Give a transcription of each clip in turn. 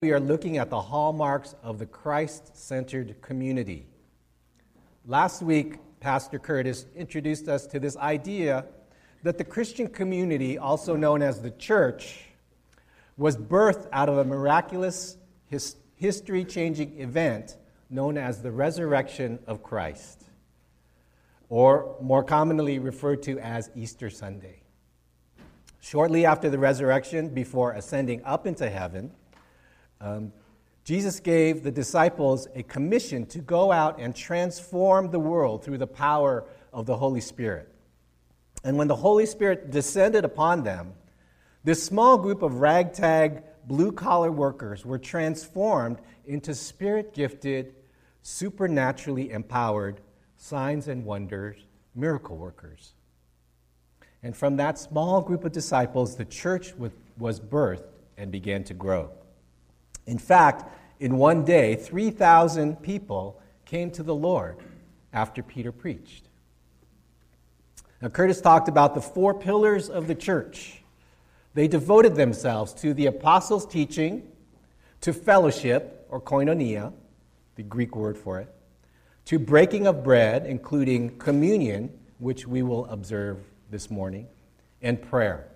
we are looking at the hallmarks of the Christ centered community. Last week, Pastor Curtis introduced us to this idea that the Christian community, also known as the church, was birthed out of a miraculous, his, history changing event known as the resurrection of Christ, or more commonly referred to as Easter Sunday. Shortly after the resurrection, before ascending up into heaven, um, Jesus gave the disciples a commission to go out and transform the world through the power of the Holy Spirit. And when the Holy Spirit descended upon them, this small group of ragtag, blue collar workers were transformed into spirit gifted, supernaturally empowered signs and wonders, miracle workers. And from that small group of disciples, the church was birthed and began to grow. In fact, in one day, 3,000 people came to the Lord after Peter preached. Now, Curtis talked about the four pillars of the church. They devoted themselves to the apostles' teaching, to fellowship, or koinonia, the Greek word for it, to breaking of bread, including communion, which we will observe this morning, and prayer.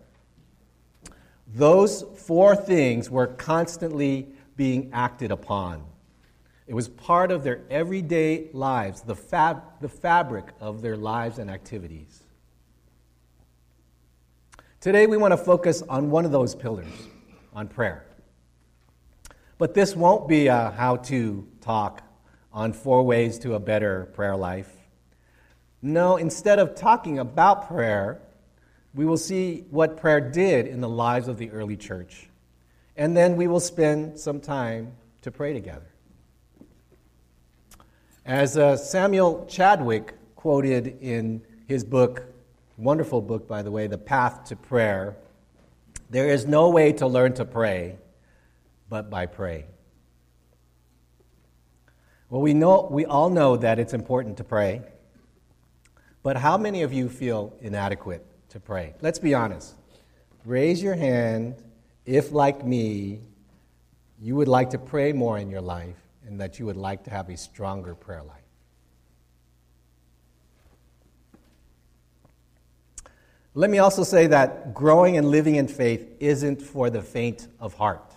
Those four things were constantly being acted upon. It was part of their everyday lives, the, fab, the fabric of their lives and activities. Today, we want to focus on one of those pillars, on prayer. But this won't be a how to talk on four ways to a better prayer life. No, instead of talking about prayer, we will see what prayer did in the lives of the early church. And then we will spend some time to pray together. As uh, Samuel Chadwick quoted in his book, wonderful book, by the way, The Path to Prayer, there is no way to learn to pray but by praying. Well, we, know, we all know that it's important to pray, but how many of you feel inadequate to pray? Let's be honest. Raise your hand if, like me, you would like to pray more in your life and that you would like to have a stronger prayer life. Let me also say that growing and living in faith isn't for the faint of heart.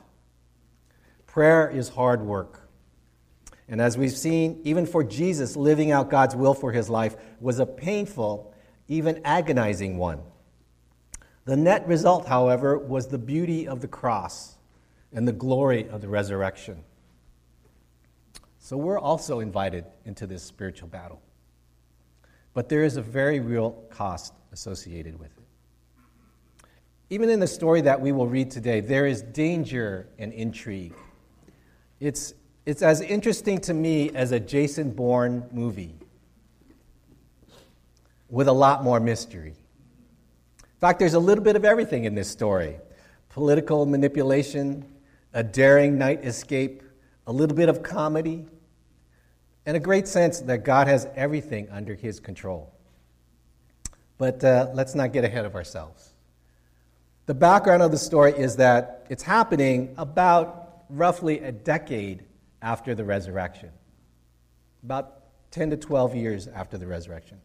Prayer is hard work. And as we've seen, even for Jesus, living out God's will for his life was a painful, even agonizing one. The net result, however, was the beauty of the cross and the glory of the resurrection. So we're also invited into this spiritual battle. But there is a very real cost associated with it. Even in the story that we will read today, there is danger and intrigue. It's, it's as interesting to me as a Jason Bourne movie with a lot more mystery. In fact, there's a little bit of everything in this story political manipulation, a daring night escape, a little bit of comedy, and a great sense that God has everything under his control. But uh, let's not get ahead of ourselves. The background of the story is that it's happening about roughly a decade after the resurrection, about 10 to 12 years after the resurrection.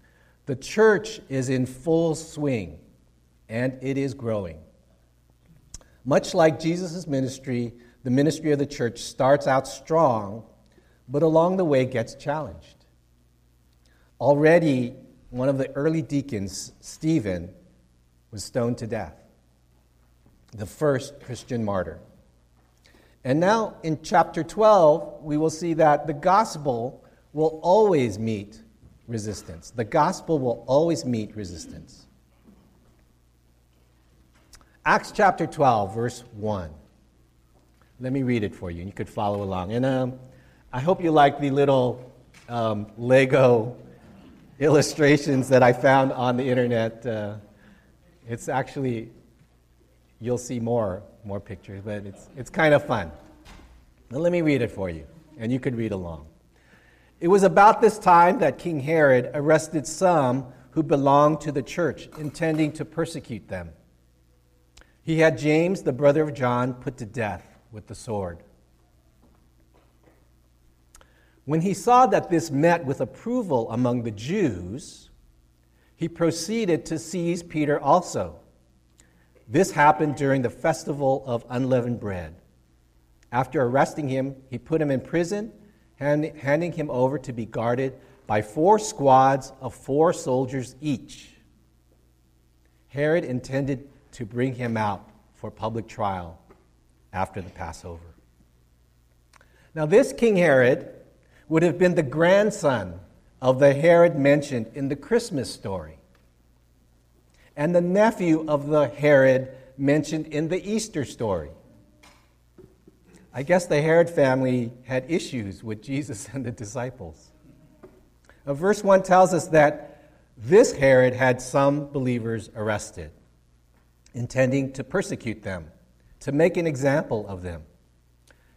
The church is in full swing and it is growing. Much like Jesus' ministry, the ministry of the church starts out strong, but along the way gets challenged. Already, one of the early deacons, Stephen, was stoned to death, the first Christian martyr. And now in chapter 12, we will see that the gospel will always meet resistance. The gospel will always meet resistance. Acts chapter 12, verse 1. Let me read it for you, and you could follow along. And um, I hope you like the little um, Lego illustrations that I found on the internet. Uh, it's actually, you'll see more, more pictures, but it's, it's kind of fun. Now, let me read it for you, and you could read along. It was about this time that King Herod arrested some who belonged to the church, intending to persecute them. He had James, the brother of John, put to death with the sword. When he saw that this met with approval among the Jews, he proceeded to seize Peter also. This happened during the festival of unleavened bread. After arresting him, he put him in prison, hand, handing him over to be guarded by four squads of four soldiers each. Herod intended to bring him out for public trial after the Passover. Now, this King Herod would have been the grandson of the Herod mentioned in the Christmas story, and the nephew of the Herod mentioned in the Easter story. I guess the Herod family had issues with Jesus and the disciples. Uh, verse 1 tells us that this Herod had some believers arrested, intending to persecute them, to make an example of them.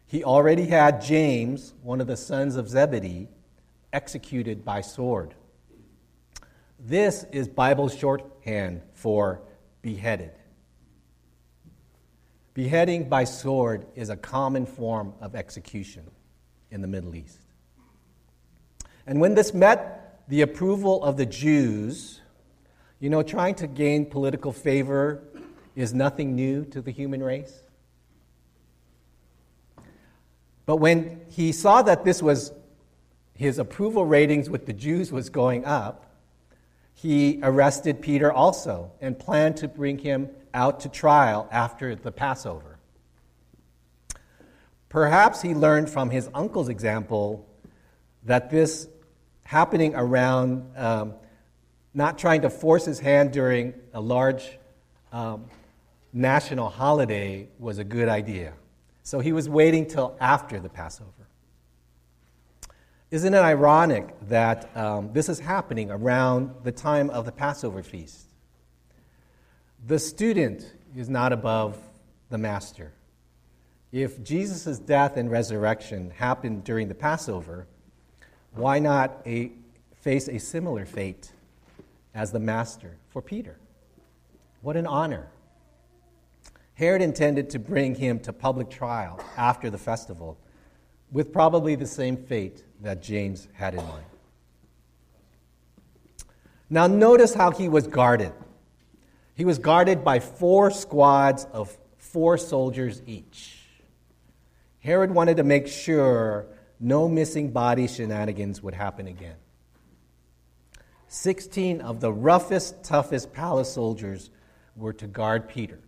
He already had James, one of the sons of Zebedee, executed by sword. This is Bible shorthand for beheaded. Beheading by sword is a common form of execution in the Middle East. And when this met the approval of the Jews, you know, trying to gain political favor is nothing new to the human race. But when he saw that this was his approval ratings with the Jews was going up, he arrested Peter also and planned to bring him out to trial after the Passover. Perhaps he learned from his uncle's example that this happening around um, not trying to force his hand during a large um, national holiday was a good idea. So he was waiting till after the Passover. Isn't it ironic that um, this is happening around the time of the Passover feast? The student is not above the master. If Jesus' death and resurrection happened during the Passover, why not a, face a similar fate as the master for Peter? What an honor. Herod intended to bring him to public trial after the festival, with probably the same fate that James had in mind. Now, notice how he was guarded. He was guarded by four squads of four soldiers each. Herod wanted to make sure no missing body shenanigans would happen again. 16 of the roughest, toughest palace soldiers were to guard Peter.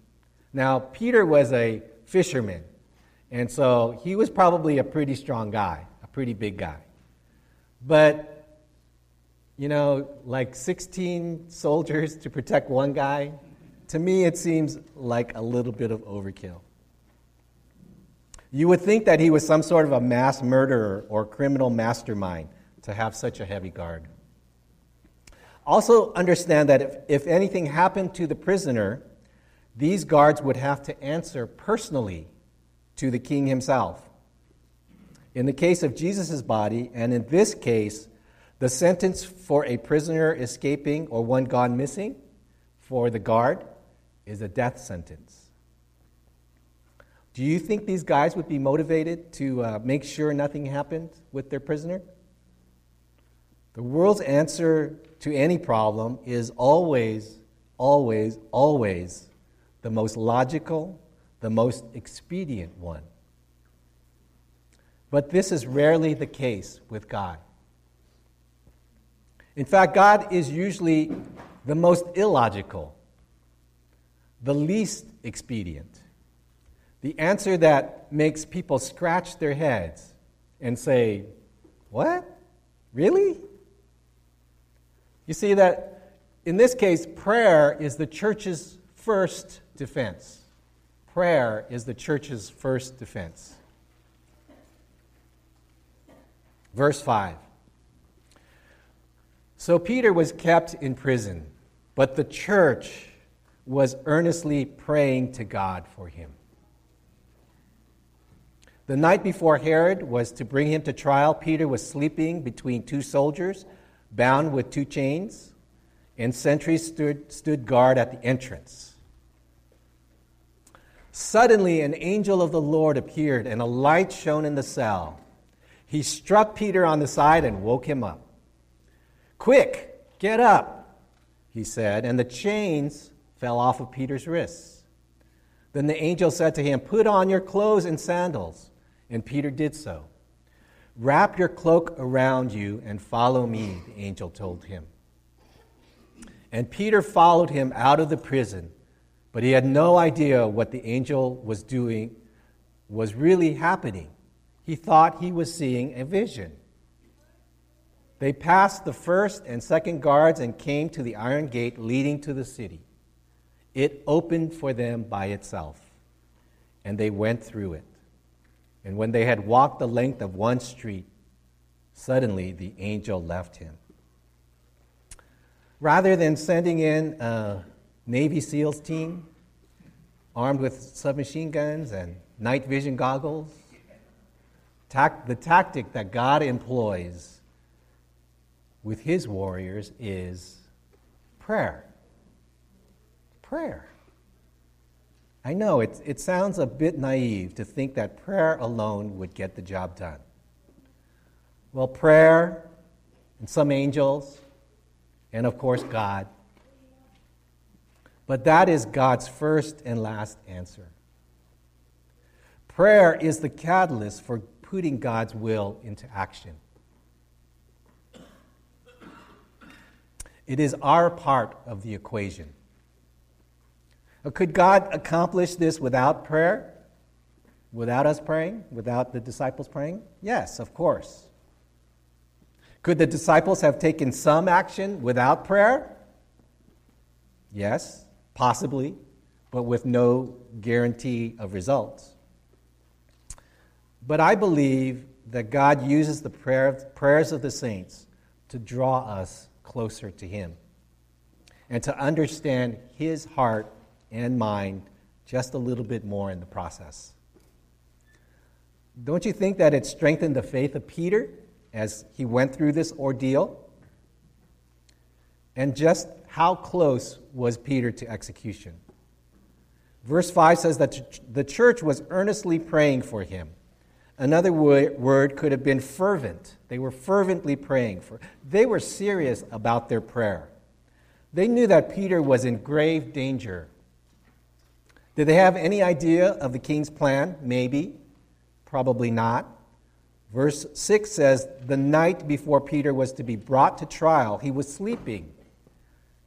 Now, Peter was a fisherman, and so he was probably a pretty strong guy, a pretty big guy. But you know, like 16 soldiers to protect one guy, to me it seems like a little bit of overkill. You would think that he was some sort of a mass murderer or criminal mastermind to have such a heavy guard. Also, understand that if, if anything happened to the prisoner, these guards would have to answer personally to the king himself. In the case of Jesus' body, and in this case, the sentence for a prisoner escaping or one gone missing for the guard is a death sentence. Do you think these guys would be motivated to uh, make sure nothing happened with their prisoner? The world's answer to any problem is always, always, always the most logical, the most expedient one. But this is rarely the case with God. In fact, God is usually the most illogical, the least expedient, the answer that makes people scratch their heads and say, What? Really? You see that in this case, prayer is the church's first defense. Prayer is the church's first defense. Verse 5 so Peter was kept in prison, but the church was earnestly praying to God for him. The night before Herod was to bring him to trial, Peter was sleeping between two soldiers, bound with two chains, and sentries stood, stood guard at the entrance. Suddenly, an angel of the Lord appeared, and a light shone in the cell. He struck Peter on the side and woke him up. Quick, get up, he said, and the chains fell off of Peter's wrists. Then the angel said to him, Put on your clothes and sandals. And Peter did so. Wrap your cloak around you and follow me, the angel told him. And Peter followed him out of the prison, but he had no idea what the angel was doing was really happening. He thought he was seeing a vision. They passed the first and second guards and came to the iron gate leading to the city. It opened for them by itself, and they went through it. And when they had walked the length of one street, suddenly the angel left him. Rather than sending in a Navy SEALs team armed with submachine guns and night vision goggles, the tactic that God employs with his warriors is prayer. Prayer. I know it, it sounds a bit naive to think that prayer alone would get the job done. Well, prayer and some angels, and of course, God. But that is God's first and last answer. Prayer is the catalyst for putting God's will into action. It is our part of the equation. Could God accomplish this without prayer? Without us praying? Without the disciples praying? Yes, of course. Could the disciples have taken some action without prayer? Yes, possibly, but with no guarantee of results. But I believe that God uses the prayer, prayers of the saints to draw us closer to Him and to understand His heart and mind just a little bit more in the process. Don't you think that it strengthened the faith of Peter as he went through this ordeal? And just how close was Peter to execution? Verse 5 says that the church was earnestly praying for him. Another word could have been fervent. They were fervently praying for. They were serious about their prayer. They knew that Peter was in grave danger did they have any idea of the king's plan? Maybe. Probably not. Verse 6 says, The night before Peter was to be brought to trial, he was sleeping,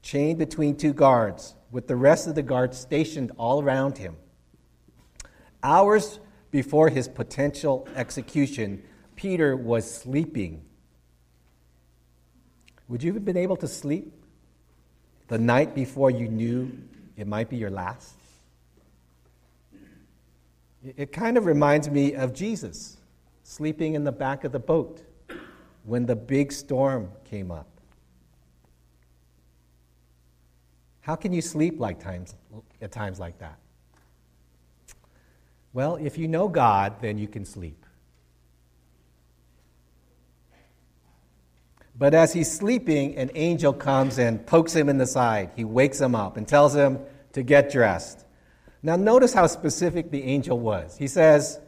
chained between two guards, with the rest of the guards stationed all around him. Hours before his potential execution, Peter was sleeping. Would you have been able to sleep the night before you knew it might be your last? It kind of reminds me of Jesus sleeping in the back of the boat when the big storm came up. How can you sleep like times, at times like that? Well, if you know God, then you can sleep. But as he's sleeping, an angel comes and pokes him in the side. He wakes him up and tells him to get dressed. Now, notice how specific the angel was. He says,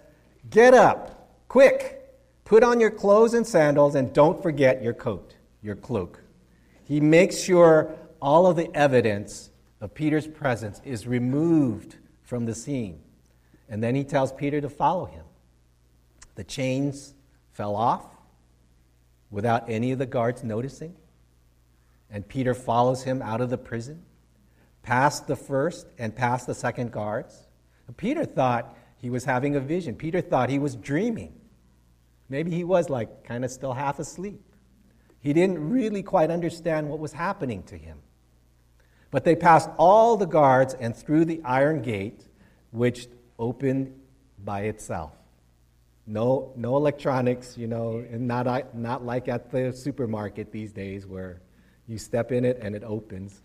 Get up, quick, put on your clothes and sandals, and don't forget your coat, your cloak. He makes sure all of the evidence of Peter's presence is removed from the scene. And then he tells Peter to follow him. The chains fell off without any of the guards noticing. And Peter follows him out of the prison past the first and past the second guards. Peter thought he was having a vision. Peter thought he was dreaming. Maybe he was like kind of still half asleep. He didn't really quite understand what was happening to him. But they passed all the guards and through the iron gate, which opened by itself. No, no electronics, you know, and not, not like at the supermarket these days where you step in it and it opens.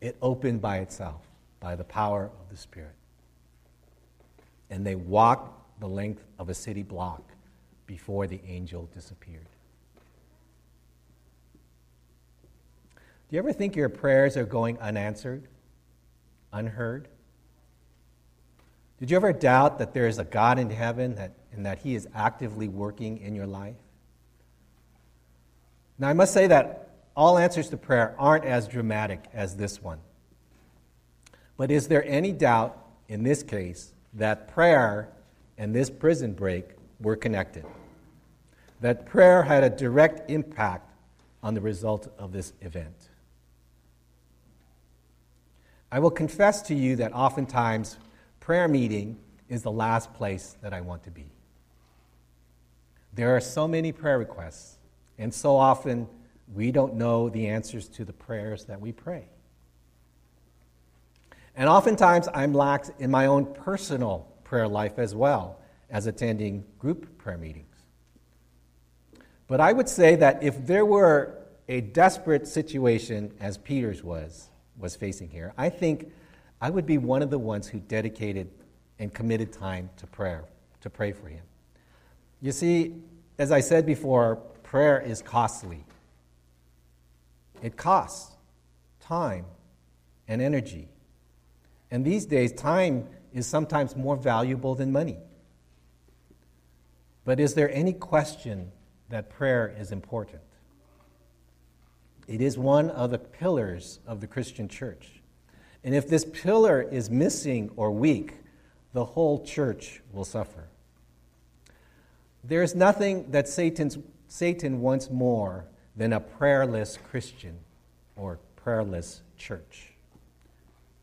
It opened by itself, by the power of the Spirit. And they walked the length of a city block before the angel disappeared. Do you ever think your prayers are going unanswered, unheard? Did you ever doubt that there is a God in heaven that and that He is actively working in your life? Now, I must say that all answers to prayer aren't as dramatic as this one. But is there any doubt in this case that prayer and this prison break were connected? That prayer had a direct impact on the result of this event? I will confess to you that oftentimes prayer meeting is the last place that I want to be. There are so many prayer requests, and so often we don't know the answers to the prayers that we pray. And oftentimes I'm lax in my own personal prayer life as well as attending group prayer meetings. But I would say that if there were a desperate situation as Peter's was, was facing here, I think I would be one of the ones who dedicated and committed time to prayer, to pray for him. You see, as I said before, prayer is costly. It costs time and energy. And these days, time is sometimes more valuable than money. But is there any question that prayer is important? It is one of the pillars of the Christian church. And if this pillar is missing or weak, the whole church will suffer. There is nothing that Satan's, Satan wants more than a prayerless Christian or prayerless church.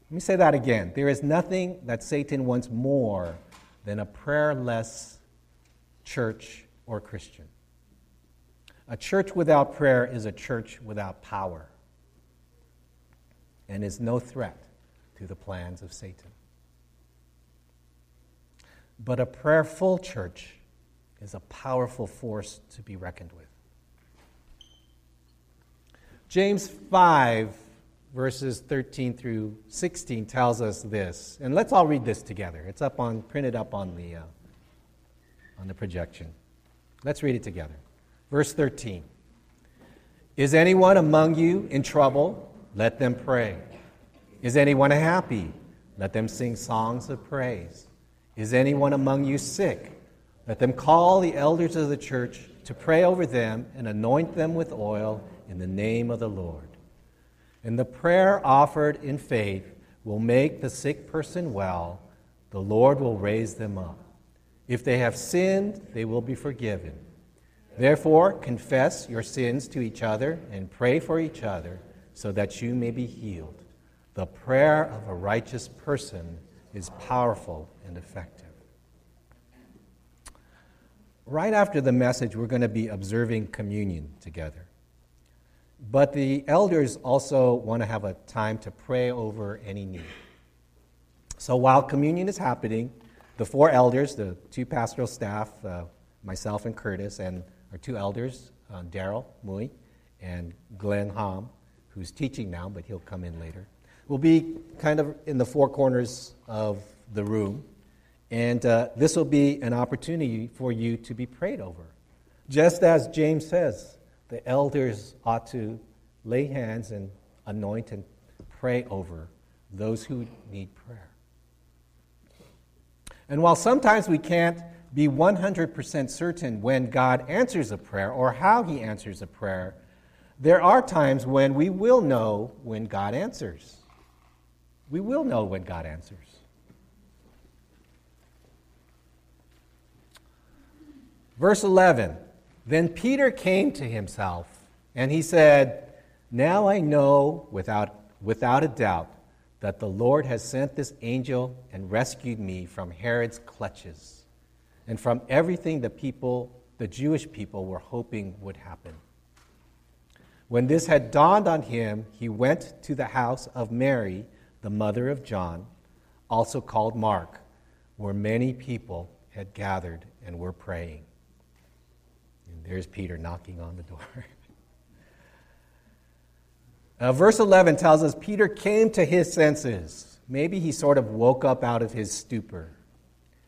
Let me say that again. There is nothing that Satan wants more than a prayerless church or Christian. A church without prayer is a church without power and is no threat to the plans of Satan. But a prayerful church is a powerful force to be reckoned with. James 5, verses 13 through 16, tells us this. And let's all read this together. It's up on, printed up on the, uh, on the projection. Let's read it together. Verse 13 Is anyone among you in trouble? Let them pray. Is anyone happy? Let them sing songs of praise. Is anyone among you sick? Let them call the elders of the church to pray over them and anoint them with oil in the name of the Lord. And the prayer offered in faith will make the sick person well. The Lord will raise them up. If they have sinned, they will be forgiven. Therefore, confess your sins to each other and pray for each other so that you may be healed. The prayer of a righteous person is powerful and effective. Right after the message, we're going to be observing communion together. But the elders also want to have a time to pray over any need. So while communion is happening, the four elders, the two pastoral staff, uh, myself and Curtis, and our two elders, uh, Daryl Mui and Glenn Hom, who's teaching now, but he'll come in later, will be kind of in the four corners of the room. And uh, this will be an opportunity for you to be prayed over. Just as James says, the elders ought to lay hands and anoint and pray over those who need prayer. And while sometimes we can't be 100% certain when God answers a prayer or how he answers a prayer, there are times when we will know when God answers. We will know when God answers. Verse 11 Then Peter came to himself and he said, Now I know without, without a doubt that the Lord has sent this angel and rescued me from Herod's clutches and from everything the people, the Jewish people, were hoping would happen. When this had dawned on him, he went to the house of Mary, the mother of John, also called Mark, where many people had gathered and were praying. And there's Peter knocking on the door. uh, verse 11 tells us Peter came to his senses. Maybe he sort of woke up out of his stupor.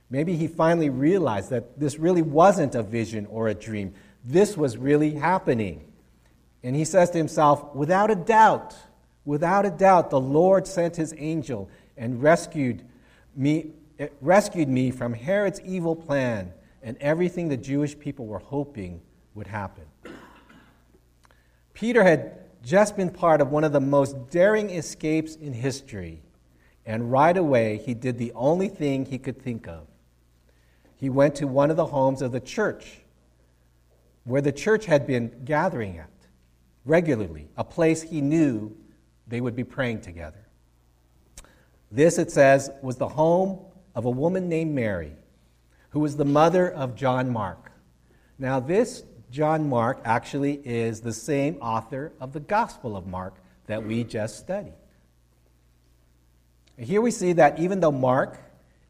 Maybe he finally realized that this really wasn't a vision or a dream. This was really happening. And he says to himself, without a doubt, without a doubt, the Lord sent his angel and rescued me, rescued me from Herod's evil plan and everything the Jewish people were hoping would happen. Peter had just been part of one of the most daring escapes in history, and right away he did the only thing he could think of. He went to one of the homes of the church, where the church had been gathering at regularly, a place he knew they would be praying together. This, it says, was the home of a woman named Mary, who was the mother of John Mark. Now, this John Mark actually is the same author of the Gospel of Mark that we just studied. Here we see that even though Mark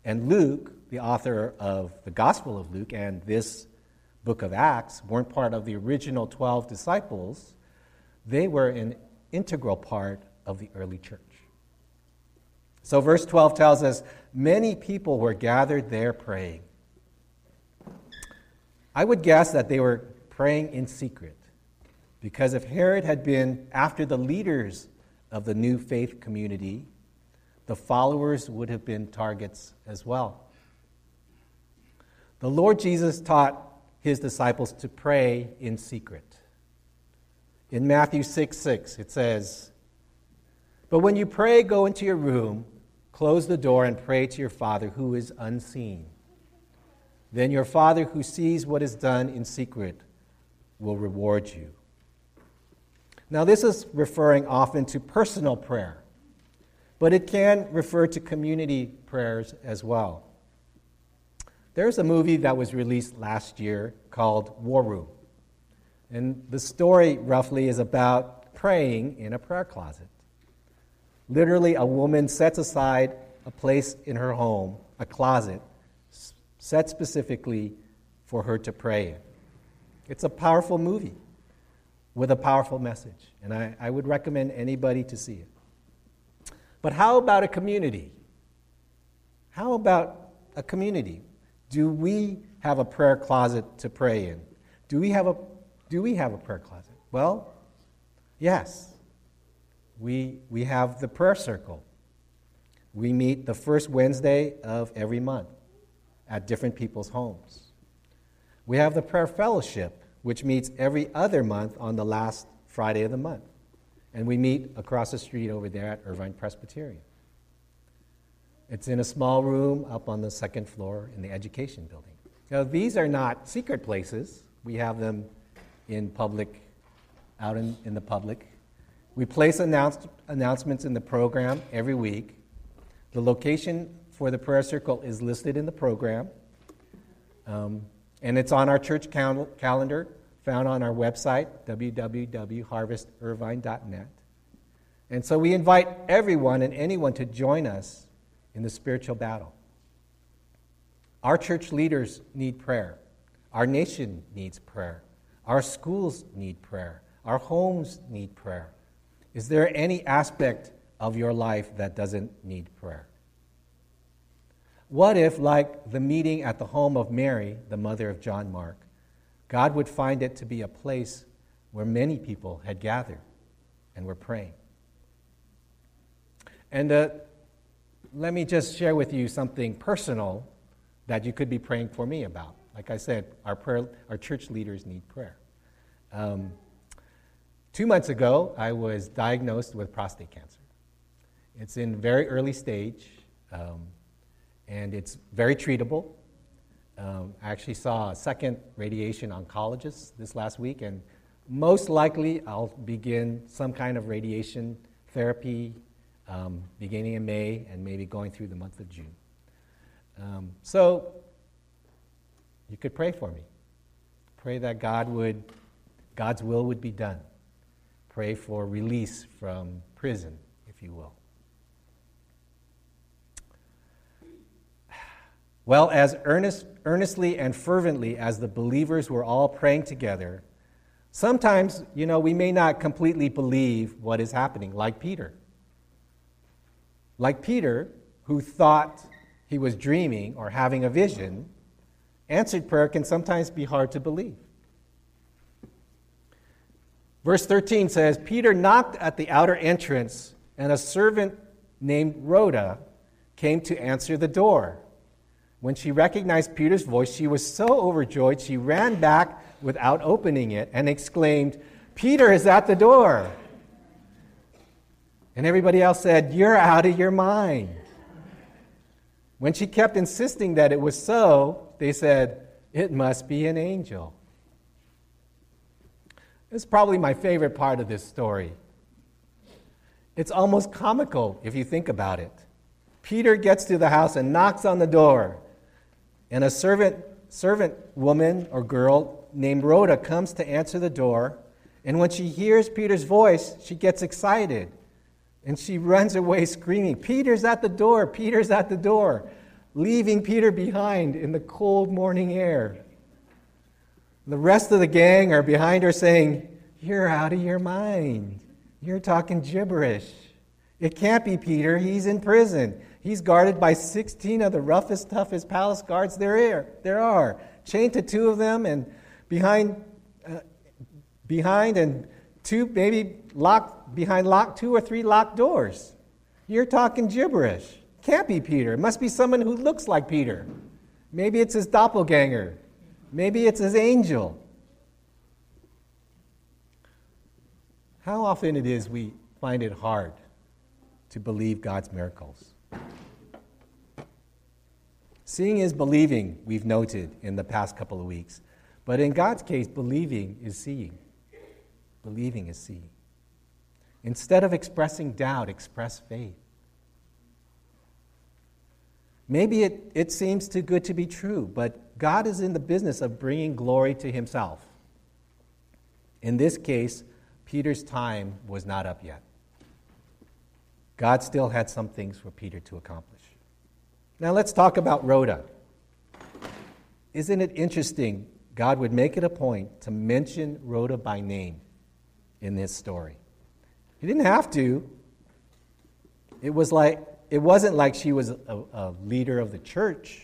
and Luke, the author of the Gospel of Luke and this book of Acts, weren't part of the original 12 disciples, they were an integral part of the early church. So, verse 12 tells us many people were gathered there praying. I would guess that they were praying in secret because if Herod had been after the leaders of the new faith community, the followers would have been targets as well. The Lord Jesus taught his disciples to pray in secret. In Matthew 6 6, it says, But when you pray, go into your room Close the door and pray to your Father who is unseen. Then your Father who sees what is done in secret will reward you. Now, this is referring often to personal prayer, but it can refer to community prayers as well. There's a movie that was released last year called War Room. And the story, roughly, is about praying in a prayer closet. Literally, a woman sets aside a place in her home, a closet, set specifically for her to pray in. It's a powerful movie with a powerful message, and I, I would recommend anybody to see it. But how about a community? How about a community? Do we have a prayer closet to pray in? Do we have a, do we have a prayer closet? Well, yes we, we have the prayer circle. We meet the first Wednesday of every month at different people's homes. We have the prayer fellowship, which meets every other month on the last Friday of the month. And we meet across the street over there at Irvine Presbyterian. It's in a small room up on the second floor in the education building. Now, these are not secret places. We have them in public, out in, in the public. We place announce- announcements in the program every week. The location for the prayer circle is listed in the program, um, and it's on our church cal- calendar found on our website, www.harvestirvine.net. And so we invite everyone and anyone to join us in the spiritual battle. Our church leaders need prayer. Our nation needs prayer. Our schools need prayer. Our homes need prayer. Is there any aspect of your life that doesn't need prayer? What if, like the meeting at the home of Mary, the mother of John Mark, God would find it to be a place where many people had gathered and were praying? And uh, let me just share with you something personal that you could be praying for me about. Like I said, our, prayer, our church leaders need prayer. Um, Two months ago, I was diagnosed with prostate cancer. It's in very early stage, um, and it's very treatable. Um, I actually saw a second radiation oncologist this last week, and most likely I'll begin some kind of radiation therapy um, beginning in May and maybe going through the month of June. Um, so you could pray for me. Pray that God would, God's will would be done pray for release from prison, if you will. Well, as earnest, earnestly and fervently as the believers were all praying together, sometimes, you know, we may not completely believe what is happening, like Peter. Like Peter, who thought he was dreaming or having a vision, answered prayer can sometimes be hard to believe. Verse 13 says Peter knocked at the outer entrance, and a servant named Rhoda came to answer the door. When she recognized Peter's voice, she was so overjoyed she ran back without opening it and exclaimed, Peter is at the door. And everybody else said, You're out of your mind. When she kept insisting that it was so, they said, It must be an angel. It's probably my favorite part of this story. It's almost comical if you think about it. Peter gets to the house and knocks on the door, and a servant, servant woman or girl named Rhoda comes to answer the door. And when she hears Peter's voice, she gets excited and she runs away screaming, Peter's at the door, Peter's at the door, leaving Peter behind in the cold morning air. The rest of the gang are behind her saying, You're out of your mind. You're talking gibberish. It can't be Peter. He's in prison. He's guarded by 16 of the roughest, toughest palace guards there, are, chained to two of them, and behind, uh, behind and two, maybe locked behind locked two or three locked doors. You're talking gibberish. Can't be Peter. It must be someone who looks like Peter. Maybe it's his doppelganger. Maybe it's his angel. How often it is we find it hard to believe God's miracles. Seeing is believing, we've noted in the past couple of weeks. But in God's case, believing is seeing. Believing is seeing. Instead of expressing doubt, express faith. Maybe it, it seems too good to be true, but God is in the business of bringing glory to himself. In this case, Peter's time was not up yet. God still had some things for Peter to accomplish. Now let's talk about Rhoda. Isn't it interesting? God would make it a point to mention Rhoda by name in this story. He didn't have to. It was like it wasn't like she was a, a leader of the church.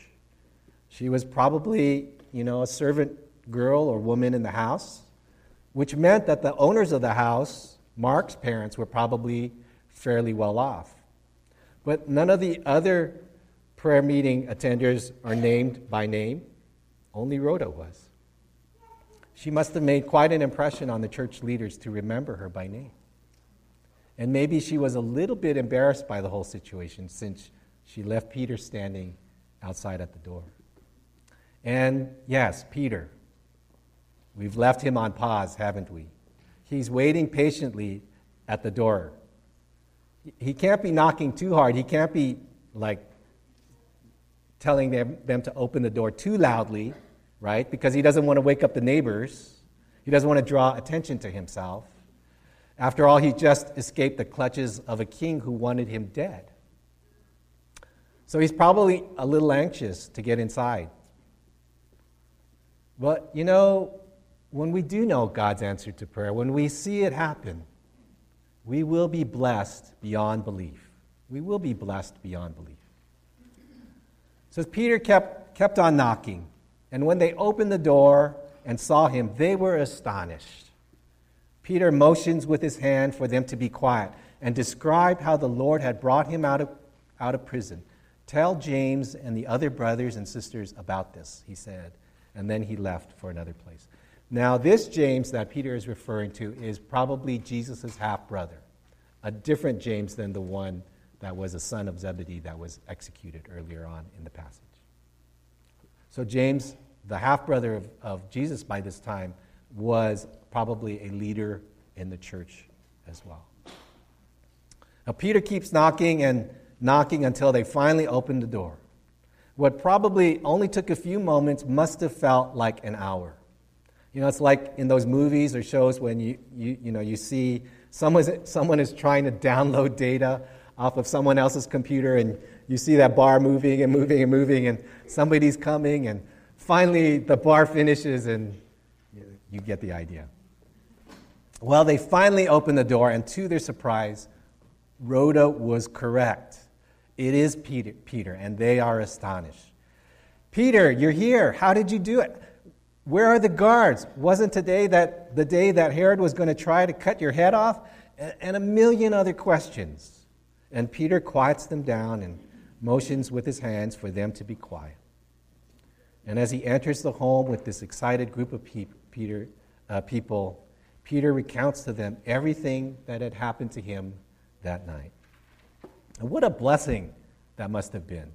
She was probably, you know, a servant girl or woman in the house, which meant that the owners of the house, Mark's parents, were probably fairly well off. But none of the other prayer meeting attenders are named by name. Only Rhoda was. She must have made quite an impression on the church leaders to remember her by name. And maybe she was a little bit embarrassed by the whole situation since she left Peter standing outside at the door. And yes, Peter. We've left him on pause, haven't we? He's waiting patiently at the door. He can't be knocking too hard. He can't be like telling them, them to open the door too loudly, right? Because he doesn't want to wake up the neighbors. He doesn't want to draw attention to himself. After all, he just escaped the clutches of a king who wanted him dead. So he's probably a little anxious to get inside. But you know, when we do know God's answer to prayer, when we see it happen, we will be blessed beyond belief. We will be blessed beyond belief. So Peter kept, kept on knocking, and when they opened the door and saw him, they were astonished. Peter motions with his hand for them to be quiet and described how the Lord had brought him out of, out of prison. Tell James and the other brothers and sisters about this, he said. And then he left for another place. Now, this James that Peter is referring to is probably Jesus' half brother, a different James than the one that was a son of Zebedee that was executed earlier on in the passage. So, James, the half brother of, of Jesus by this time, was probably a leader in the church as well. Now, Peter keeps knocking and knocking until they finally open the door. What probably only took a few moments must have felt like an hour. You know, it's like in those movies or shows when you, you, you, know, you see someone, someone is trying to download data off of someone else's computer and you see that bar moving and moving and moving and somebody's coming and finally the bar finishes and you get the idea. Well, they finally opened the door and to their surprise, Rhoda was correct. It is Peter, Peter and they are astonished. Peter, you're here. How did you do it? Where are the guards? Wasn't today that the day that Herod was going to try to cut your head off? And a million other questions. And Peter quiets them down and motions with his hands for them to be quiet. And as he enters the home with this excited group of pe- Peter, uh, people, Peter recounts to them everything that had happened to him that night. And what a blessing that must have been.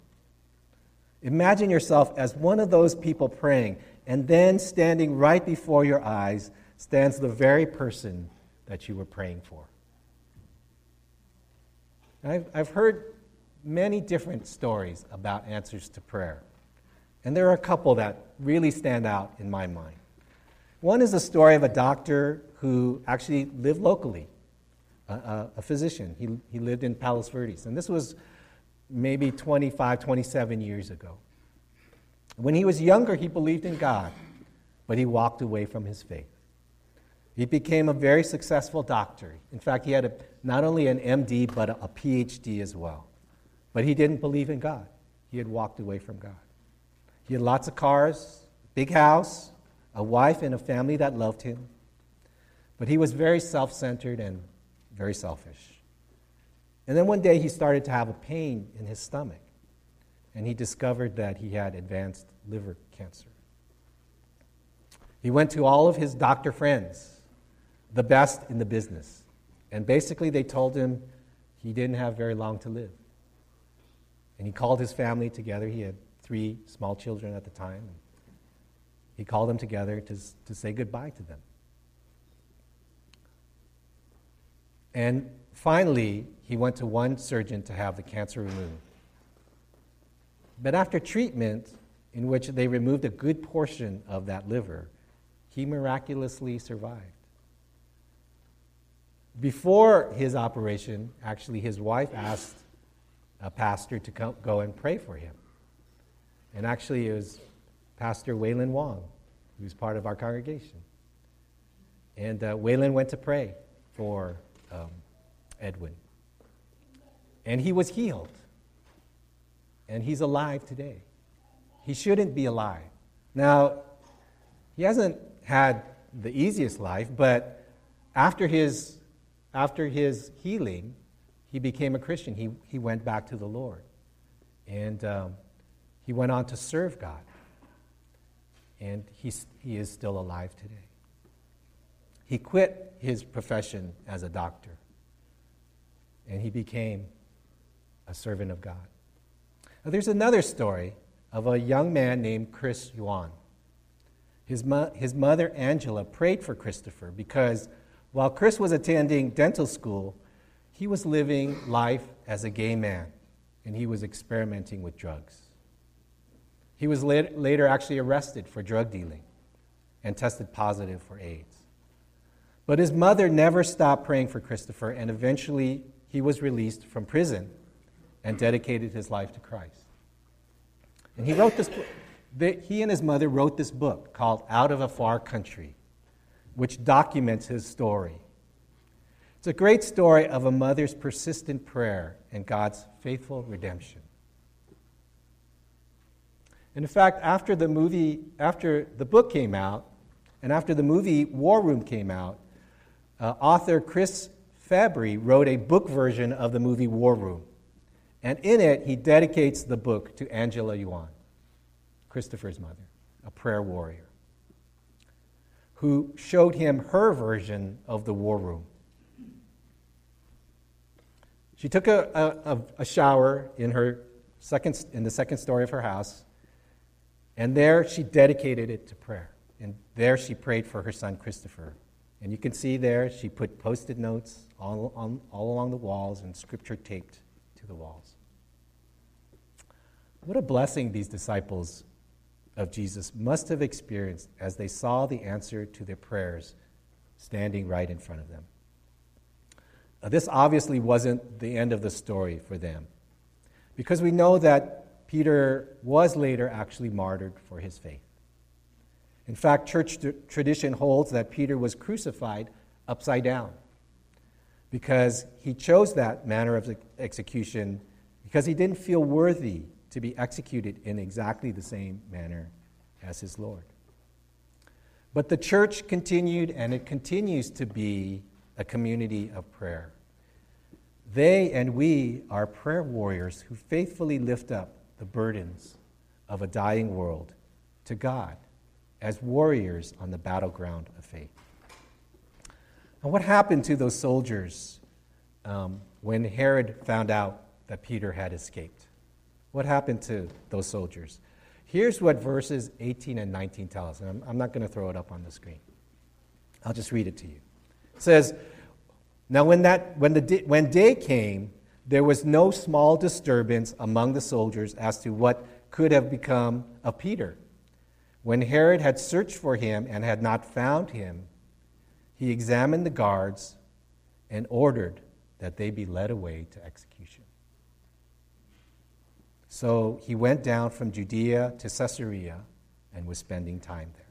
Imagine yourself as one of those people praying, and then standing right before your eyes stands the very person that you were praying for. I've, I've heard many different stories about answers to prayer, and there are a couple that really stand out in my mind. One is the story of a doctor who actually lived locally, a, a, a physician. He, he lived in Palos Verdes, and this was maybe 25, 27 years ago. When he was younger, he believed in God, but he walked away from his faith. He became a very successful doctor. In fact, he had a, not only an MD, but a, a PhD as well. But he didn't believe in God. He had walked away from God. He had lots of cars, big house, a wife, and a family that loved him. But he was very self centered and very selfish. And then one day he started to have a pain in his stomach, and he discovered that he had advanced liver cancer. He went to all of his doctor friends, the best in the business, and basically they told him he didn't have very long to live. And he called his family together. He had three small children at the time. He called them together to, to say goodbye to them. And finally, he went to one surgeon to have the cancer removed. But after treatment, in which they removed a good portion of that liver, he miraculously survived. Before his operation, actually, his wife asked a pastor to go and pray for him. And actually, it was Pastor Waylon Wong, who's part of our congregation. And uh, Waylon went to pray for um, Edwin. And he was healed. And he's alive today. He shouldn't be alive. Now, he hasn't had the easiest life, but after his, after his healing, he became a Christian. He, he went back to the Lord. And um, he went on to serve God. And he's, he is still alive today. He quit his profession as a doctor and he became a servant of God. Now, there's another story of a young man named Chris Yuan. His, mo- his mother, Angela, prayed for Christopher because while Chris was attending dental school, he was living life as a gay man and he was experimenting with drugs. He was later actually arrested for drug dealing and tested positive for AIDS. But his mother never stopped praying for Christopher, and eventually he was released from prison and dedicated his life to Christ. And he wrote this book. He and his mother wrote this book called Out of a Far Country, which documents his story. It's a great story of a mother's persistent prayer and God's faithful redemption. And in fact, after the movie, after the book came out, and after the movie War Room came out, uh, author Chris Fabry wrote a book version of the movie War Room. And in it, he dedicates the book to Angela Yuan, Christopher's mother, a prayer warrior, who showed him her version of the war room. She took a, a, a shower in, her second, in the second story of her house, and there she dedicated it to prayer. And there she prayed for her son Christopher. And you can see there she put post it notes all, on, all along the walls and scripture taped to the walls. What a blessing these disciples of Jesus must have experienced as they saw the answer to their prayers standing right in front of them. Uh, this obviously wasn't the end of the story for them, because we know that Peter was later actually martyred for his faith. In fact, church tradition holds that Peter was crucified upside down because he chose that manner of execution because he didn't feel worthy to be executed in exactly the same manner as his Lord. But the church continued, and it continues to be a community of prayer. They and we are prayer warriors who faithfully lift up the burdens of a dying world to God as warriors on the battleground of faith. And what happened to those soldiers um, when Herod found out that Peter had escaped? What happened to those soldiers? Here's what verses 18 and 19 tell us. And I'm, I'm not going to throw it up on the screen. I'll just read it to you. Says, Now, when, that, when, the, when day came, there was no small disturbance among the soldiers as to what could have become of Peter. When Herod had searched for him and had not found him, he examined the guards and ordered that they be led away to execution. So he went down from Judea to Caesarea and was spending time there.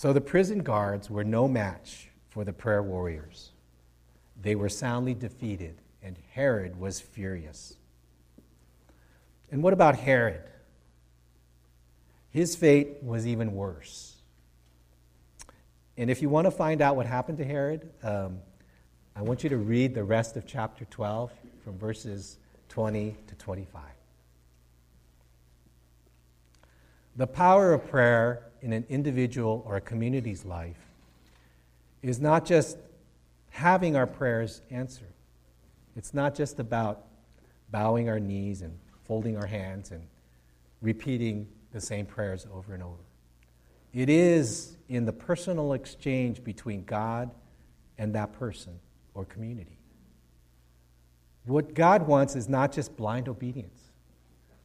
So the prison guards were no match for the prayer warriors. They were soundly defeated, and Herod was furious. And what about Herod? His fate was even worse. And if you want to find out what happened to Herod, um, I want you to read the rest of chapter 12 from verses 20 to 25. The power of prayer in an individual or a community's life is not just having our prayers answered. It's not just about bowing our knees and folding our hands and repeating the same prayers over and over. It is in the personal exchange between God and that person or community. What God wants is not just blind obedience,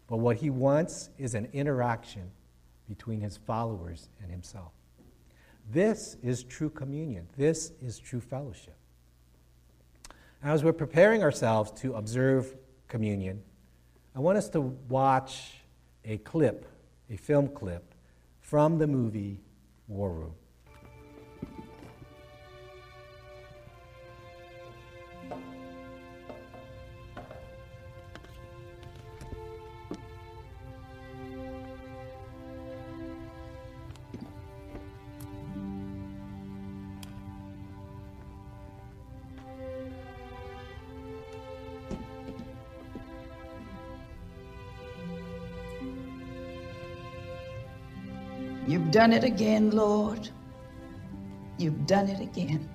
but what He wants is an interaction between His followers and Himself. This is true communion. This is true fellowship. As we're preparing ourselves to observe communion, I want us to watch a clip, a film clip, from the movie War Room. Done it again, Lord. You've done it again.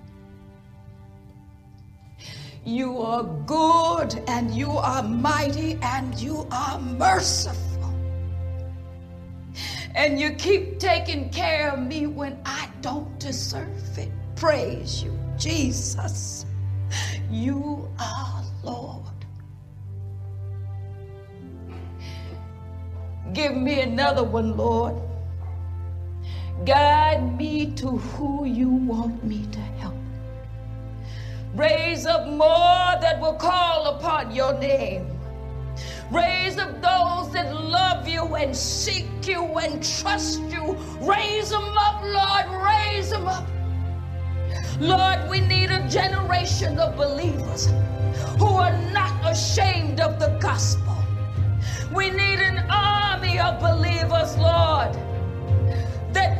You are good and you are mighty and you are merciful. And you keep taking care of me when I don't deserve it. Praise you, Jesus. You are Lord. Give me another one, Lord. Guide me to who you want me to help. Raise up more that will call upon your name. Raise up those that love you and seek you and trust you. Raise them up, Lord. Raise them up. Lord, we need a generation of believers who are not ashamed of the gospel. We need an army of believers, Lord that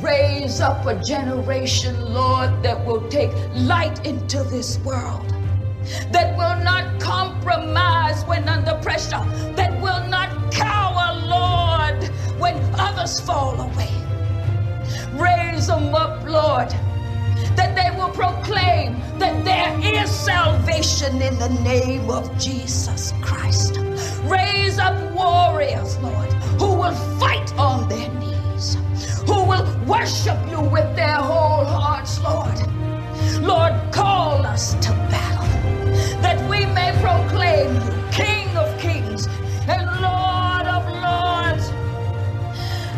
Raise up a generation, Lord, that will take light into this world, that will not compromise when under pressure, that will not cower, Lord, when others fall away. Raise them up, Lord, that they will proclaim that there is salvation in the name of Jesus Christ. Raise up warriors, Lord, who will fight on their knees who will worship you with their whole hearts, Lord. Lord, call us to battle that we may proclaim you King of kings and Lord of lords.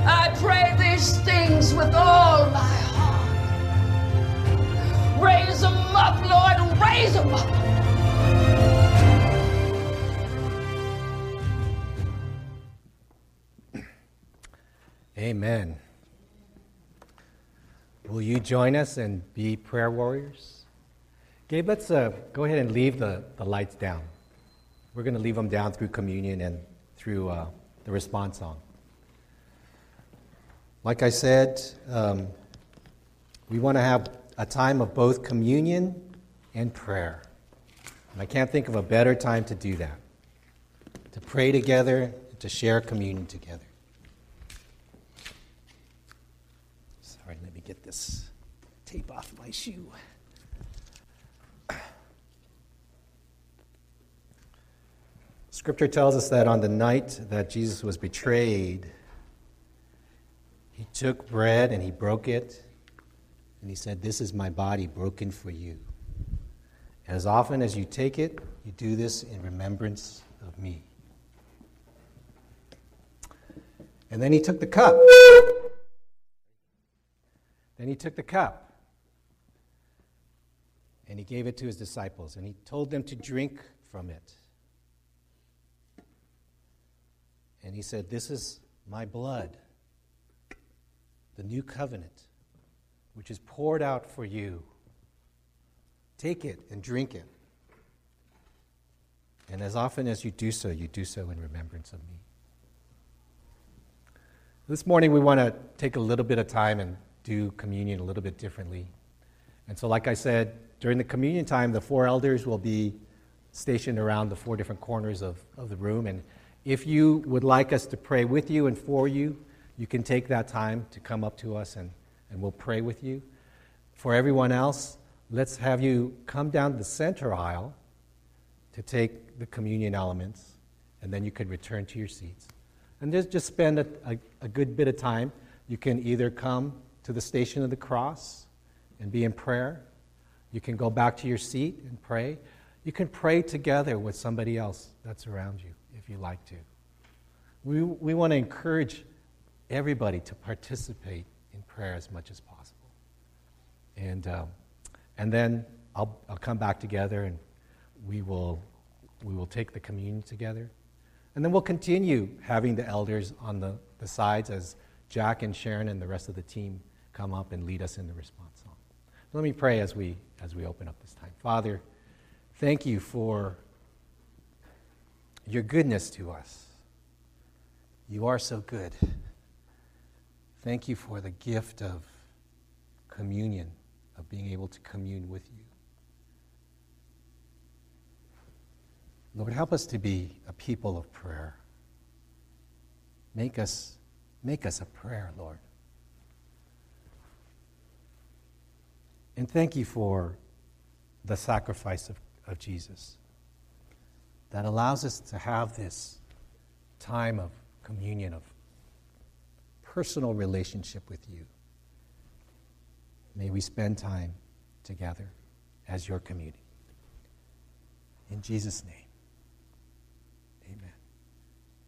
I pray these things with all my heart. Raise them up, Lord, raise them up. Amen. Will you join us and be prayer warriors? Gabe, let's uh, go ahead and leave the, the lights down. We're going to leave them down through communion and through uh, the response song. Like I said, um, we want to have a time of both communion and prayer. And I can't think of a better time to do that to pray together, to share communion together. Sorry, let me get this tape off my shoe. Scripture tells us that on the night that Jesus was betrayed, he took bread and he broke it, and he said, This is my body broken for you. And As often as you take it, you do this in remembrance of me. And then he took the cup. Then he took the cup and he gave it to his disciples and he told them to drink from it. And he said, This is my blood, the new covenant, which is poured out for you. Take it and drink it. And as often as you do so, you do so in remembrance of me. This morning, we want to take a little bit of time and do communion a little bit differently. And so, like I said, during the communion time, the four elders will be stationed around the four different corners of, of the room. And if you would like us to pray with you and for you, you can take that time to come up to us and, and we'll pray with you. For everyone else, let's have you come down the center aisle to take the communion elements, and then you can return to your seats and just, just spend a, a, a good bit of time. You can either come to the station of the cross and be in prayer. You can go back to your seat and pray. You can pray together with somebody else that's around you if you like to. We, we want to encourage everybody to participate in prayer as much as possible. And, um, and then I'll, I'll come back together and we will, we will take the communion together. And then we'll continue having the elders on the, the sides as Jack and Sharon and the rest of the team come up and lead us in the response song. Let me pray as we, as we open up this time. Father, thank you for your goodness to us. You are so good. Thank you for the gift of communion, of being able to commune with you. Lord, help us to be a people of prayer. Make us, make us a prayer, Lord. And thank you for the sacrifice of, of Jesus that allows us to have this time of communion, of personal relationship with you. May we spend time together as your community. In Jesus' name.